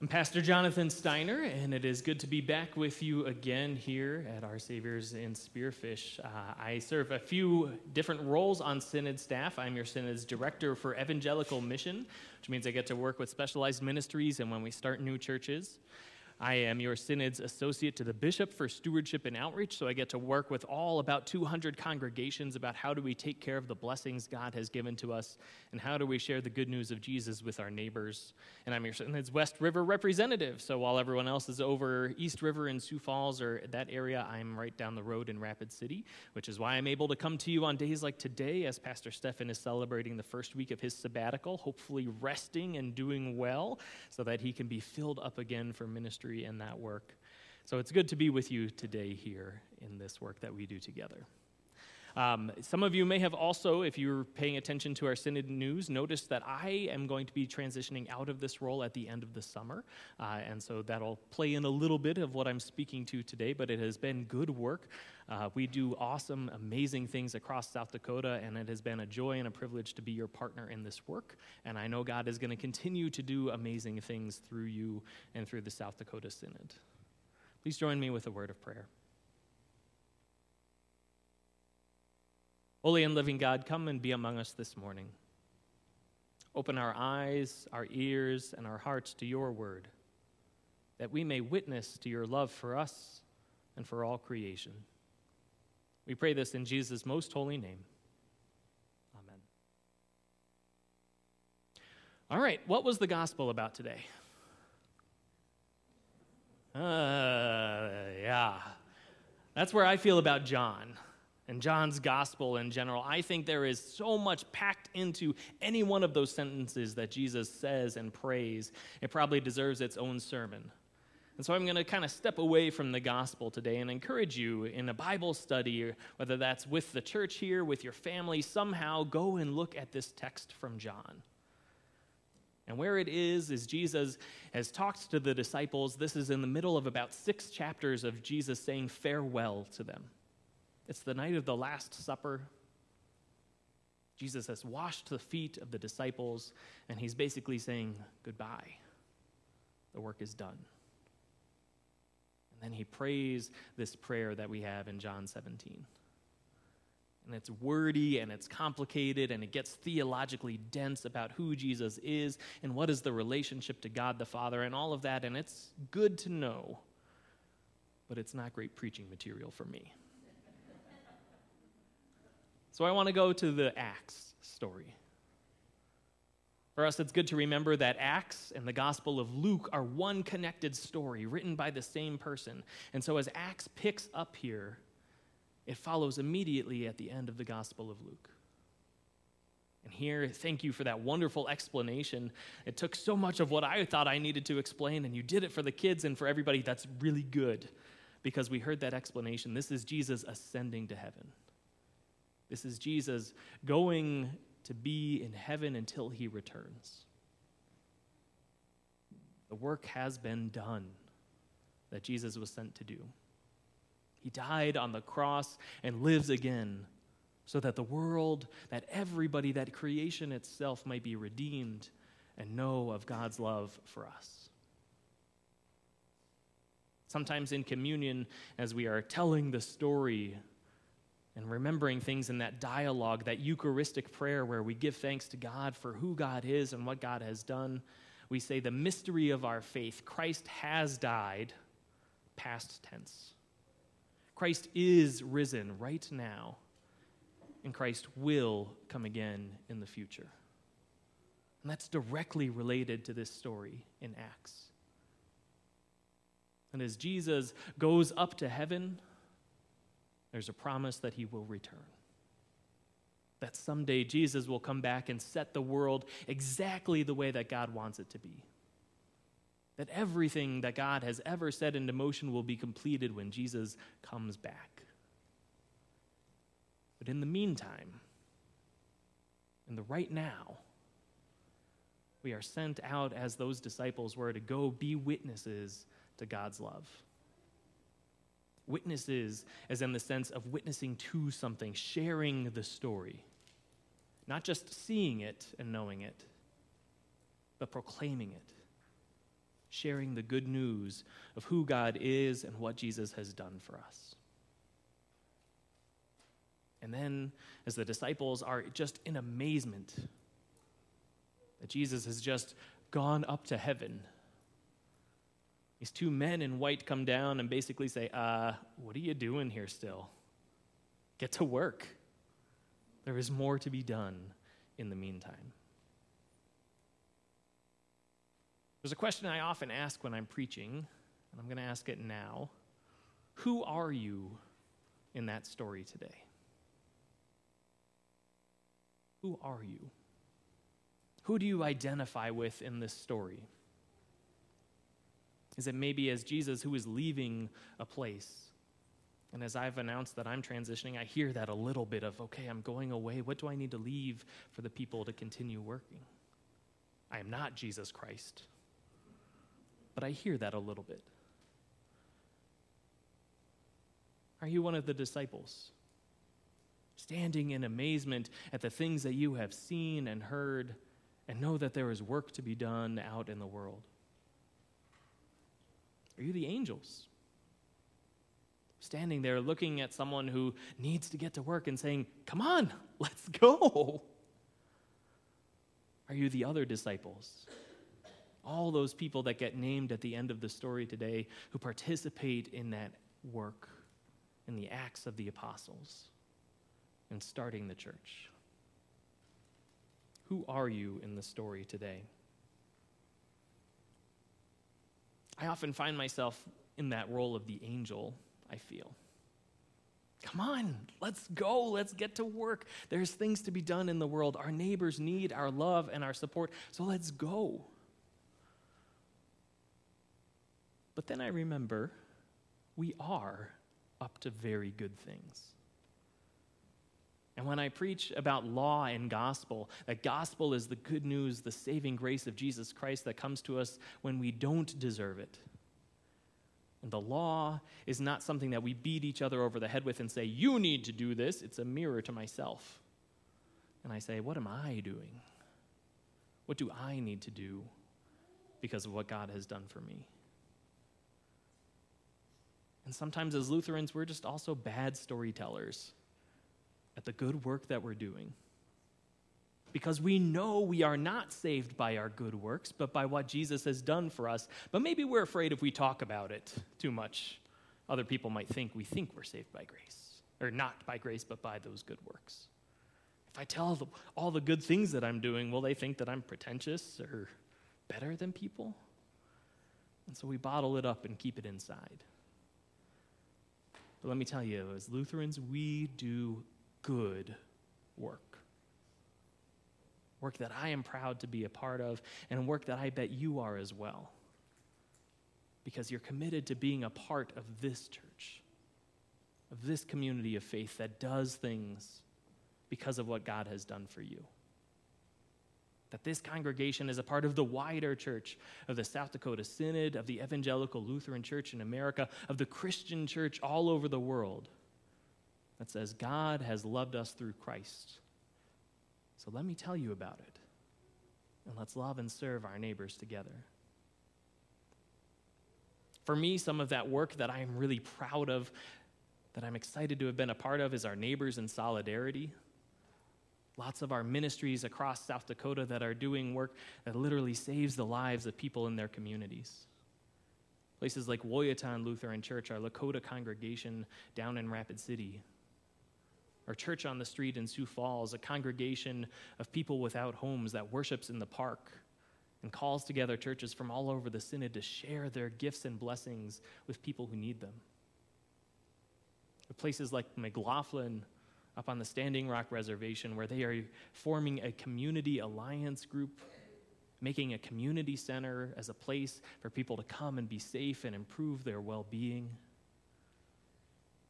I'm Pastor Jonathan Steiner, and it is good to be back with you again here at Our Saviors in Spearfish. Uh, I serve a few different roles on Synod staff. I'm your Synod's Director for Evangelical Mission, which means I get to work with specialized ministries and when we start new churches. I am your Synod's associate to the bishop for stewardship and outreach, so I get to work with all about 200 congregations about how do we take care of the blessings God has given to us and how do we share the good news of Jesus with our neighbors. And I'm your Synod's West River representative, so while everyone else is over East River in Sioux Falls or that area, I'm right down the road in Rapid City, which is why I'm able to come to you on days like today as Pastor Stefan is celebrating the first week of his sabbatical, hopefully resting and doing well so that he can be filled up again for ministry ministry and that work. So it's good to be with you today here in this work that we do together. Um, some of you may have also, if you're paying attention to our Synod news, noticed that I am going to be transitioning out of this role at the end of the summer. Uh, and so that'll play in a little bit of what I'm speaking to today, but it has been good work. Uh, we do awesome, amazing things across South Dakota, and it has been a joy and a privilege to be your partner in this work. And I know God is going to continue to do amazing things through you and through the South Dakota Synod. Please join me with a word of prayer. Holy and living God, come and be among us this morning. Open our eyes, our ears, and our hearts to your word, that we may witness to your love for us and for all creation. We pray this in Jesus' most holy name. Amen. All right, what was the gospel about today? Uh, yeah. That's where I feel about John and John's gospel in general. I think there is so much packed into any one of those sentences that Jesus says and prays. It probably deserves its own sermon. And so I'm going to kind of step away from the gospel today and encourage you in a Bible study, whether that's with the church here, with your family, somehow go and look at this text from John. And where it is, is Jesus has talked to the disciples. This is in the middle of about six chapters of Jesus saying farewell to them. It's the night of the Last Supper. Jesus has washed the feet of the disciples, and he's basically saying, Goodbye. The work is done. And then he prays this prayer that we have in John 17. And it's wordy and it's complicated and it gets theologically dense about who Jesus is and what is the relationship to God the Father and all of that. And it's good to know, but it's not great preaching material for me. So I want to go to the Acts story. For us, it's good to remember that Acts and the Gospel of Luke are one connected story written by the same person. And so as Acts picks up here, it follows immediately at the end of the Gospel of Luke. And here, thank you for that wonderful explanation. It took so much of what I thought I needed to explain, and you did it for the kids and for everybody. That's really good because we heard that explanation. This is Jesus ascending to heaven. This is Jesus going to be in heaven until he returns. The work has been done that Jesus was sent to do. He died on the cross and lives again so that the world, that everybody, that creation itself might be redeemed and know of God's love for us. Sometimes in communion, as we are telling the story and remembering things in that dialogue, that Eucharistic prayer where we give thanks to God for who God is and what God has done. We say, The mystery of our faith Christ has died, past tense. Christ is risen right now, and Christ will come again in the future. And that's directly related to this story in Acts. And as Jesus goes up to heaven, there's a promise that he will return. That someday Jesus will come back and set the world exactly the way that God wants it to be. That everything that God has ever set into motion will be completed when Jesus comes back. But in the meantime, in the right now, we are sent out as those disciples were to go be witnesses to God's love. Witnesses, as in the sense of witnessing to something, sharing the story. Not just seeing it and knowing it, but proclaiming it. sharing the good news of who God is and what Jesus has done for us. And then, as the disciples are just in amazement that Jesus has just gone up to heaven, these two men in white come down and basically say, uh, What are you doing here still? Get to work. There is more to be done in the meantime. There's a question I often ask when I'm preaching, and I'm going to ask it now. Who are you in that story today? Who are you? Who do you identify with in this story? Is it maybe as Jesus who is leaving a place? And as I've announced that I'm transitioning, I hear that a little bit of, okay, I'm going away. What do I need to leave for the people to continue working? I am not Jesus Christ. But I hear that a little bit. Are you one of the disciples? Standing in amazement at the things that you have seen and heard, and know that there is work to be done out in the world? Are you the angels? Standing there looking at someone who needs to get to work and saying, Come on, let's go. Are you the other disciples? All those people that get named at the end of the story today who participate in that work, in the acts of the apostles, and starting the church. Who are you in the story today? I often find myself in that role of the angel, I feel. Come on, let's go. Let's get to work. There's things to be done in the world. Our neighbors need our love and our support, so let's go. But then I remember we are up to very good things. And when I preach about law and gospel, that gospel is the good news, the saving grace of Jesus Christ that comes to us when we don't deserve it. And the law is not something that we beat each other over the head with and say, You need to do this. It's a mirror to myself. And I say, What am I doing? What do I need to do because of what God has done for me? And sometimes as Lutherans, we're just also bad storytellers at the good work that we're doing. Because we know we are not saved by our good works, but by what Jesus has done for us. But maybe we're afraid if we talk about it too much, other people might think we think we're saved by grace. Or not by grace, but by those good works. If I tell all the good things that I'm doing, will they think that I'm pretentious or better than people? And so we bottle it up and keep it inside. But let me tell you, as Lutherans, we do good work. Work that I am proud to be a part of, and work that I bet you are as well. Because you're committed to being a part of this church, of this community of faith that does things because of what God has done for you. That this congregation is a part of the wider church of the South Dakota Synod, of the Evangelical Lutheran Church in America, of the Christian church all over the world that says God has loved us through Christ. So let me tell you about it. And let's love and serve our neighbors together. For me, some of that work that I am really proud of, that I'm excited to have been a part of, is our Neighbors in Solidarity. Lots of our ministries across South Dakota that are doing work that literally saves the lives of people in their communities. Places like Woyatan Lutheran Church, our Lakota congregation down in Rapid City, our church on the street in Sioux Falls, a congregation of people without homes that worships in the park and calls together churches from all over the synod to share their gifts and blessings with people who need them. Places like McLaughlin up on the Standing Rock Reservation, where they are forming a community alliance group, making a community center as a place for people to come and be safe and improve their well being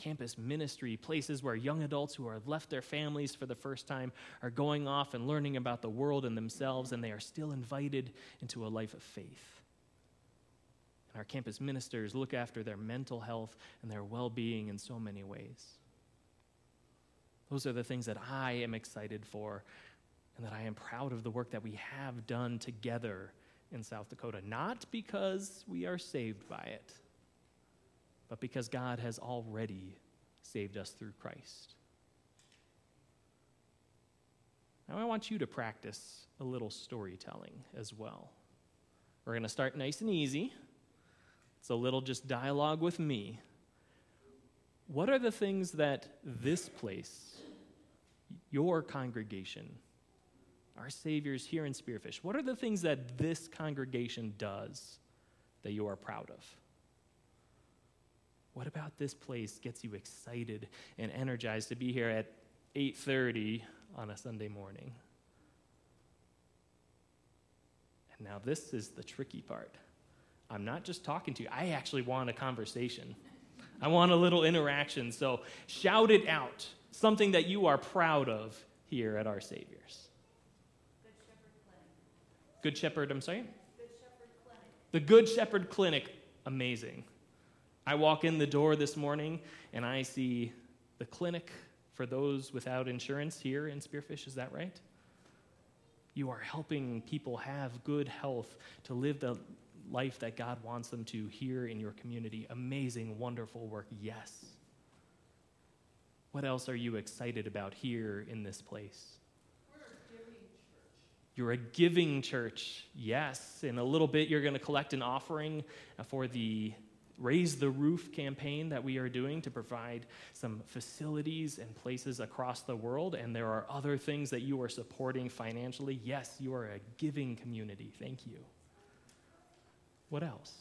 campus ministry, places where young adults who have left their families for the first time are going off and learning about the world and themselves, and they are still invited into a life of faith. And our campus ministers look after their mental health and their well being in so many ways. Those are the things that I am excited for and that I am proud of the work that we have done together in South Dakota, not because we are saved by it, but because God has already saved us through Christ. Now, I want you to practice a little storytelling as well. We're going to start nice and easy. It's a little just dialogue with me. What are the things that this place, your congregation, our Savior's here in Spearfish, what are the things that this congregation does that you are proud of? What about this place gets you excited and energized to be here at 8:30 on a Sunday morning? And now this is the tricky part. I'm not just talking to you. I actually want a conversation. I want a little interaction. So shout it out. Something that you are proud of here at Our Savior's. Good Shepherd Clinic. Good Shepherd, I'm sorry? Good Shepherd Clinic. The Good Shepherd Clinic, amazing. I walk in the door this morning and I see the clinic for those without insurance here in Spearfish. Is that right? You are helping people have good health to live the life that God wants them to here in your community. Amazing, wonderful work. Yes. What else are you excited about here in this place? You're a giving church. Yes. In a little bit, you're going to collect an offering for the Raise the Roof campaign that we are doing to provide some facilities and places across the world. And there are other things that you are supporting financially. Yes, you are a giving community. Thank you. What else?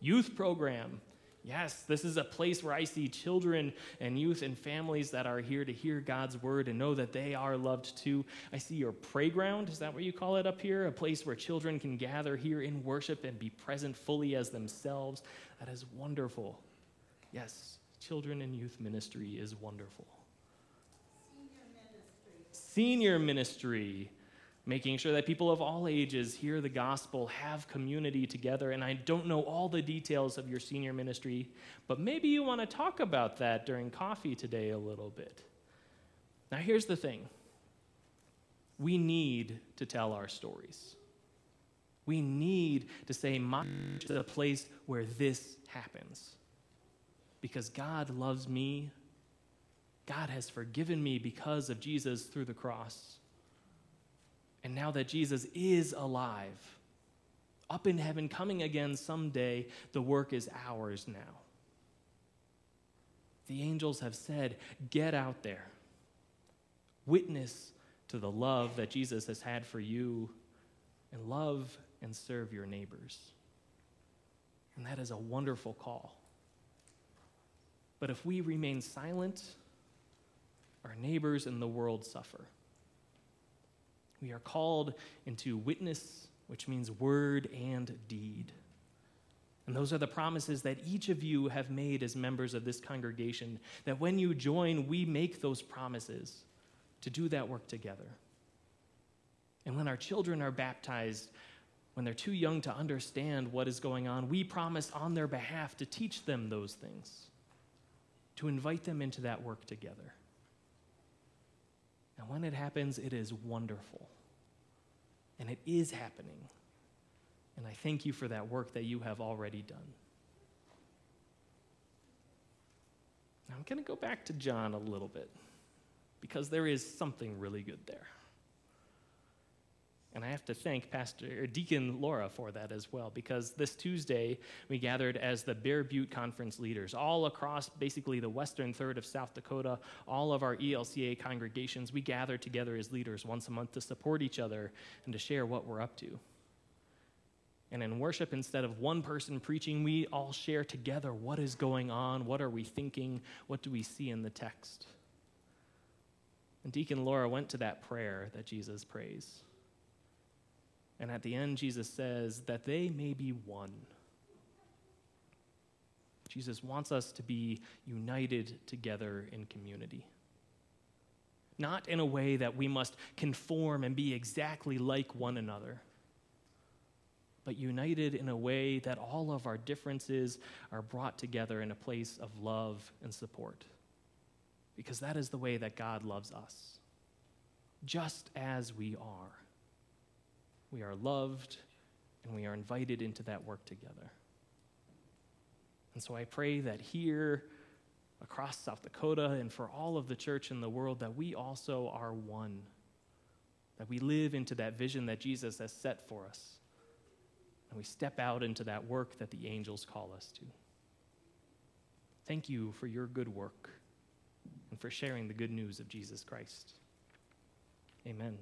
Youth program. Yes, this is a place where I see children and youth and families that are here to hear God's word and know that they are loved too. I see your playground, is that what you call it up here? A place where children can gather here in worship and be present fully as themselves. That is wonderful. Yes, children and youth ministry is wonderful. Senior ministry. Senior ministry making sure that people of all ages hear the gospel, have community together. And I don't know all the details of your senior ministry, but maybe you want to talk about that during coffee today a little bit. Now, here's the thing we need to tell our stories. We need to say, My is a place where this happens. Because God loves me. God has forgiven me because of Jesus through the cross. And now that Jesus is alive, up in heaven, coming again someday, the work is ours now. The angels have said, Get out there, witness to the love that Jesus has had for you, and love and serve your neighbors. And that is a wonderful call. But if we remain silent, our neighbors and the world suffer. We are called into witness, which means word and deed. And those are the promises that each of you have made as members of this congregation, that when you join, we make those promises to do that work together. And when our children are baptized, when they're too young to understand what is going on, we promise on their behalf to teach them those things, to invite them into that work together. And when it happens, it is wonderful. And it is happening. And I thank you for that work that you have already done. Now I'm going to go back to John a little bit because there is something really good there. And I have to thank Pastor Deacon Laura for that as well, because this Tuesday we gathered as the Bear Butte Conference leaders all across basically the western third of South Dakota, all of our ELCA congregations. We gather together as leaders once a month to support each other and to share what we're up to. And in worship, instead of one person preaching, we all share together what is going on, what are we thinking, what do we see in the text. And Deacon Laura went to that prayer that Jesus prays. And at the end, Jesus says that they may be one. Jesus wants us to be united together in community. Not in a way that we must conform and be exactly like one another, but united in a way that all of our differences are brought together in a place of love and support. Because that is the way that God loves us, just as we are. We are loved, and we are invited into that work together. And so I pray that here, across South Dakota, and for all of the church in the world, that we also are one. That we live into that vision that Jesus has set for us. And we step out into that work that the angels call us to. Thank you for your good work and for sharing the good news of Jesus Christ. Amen.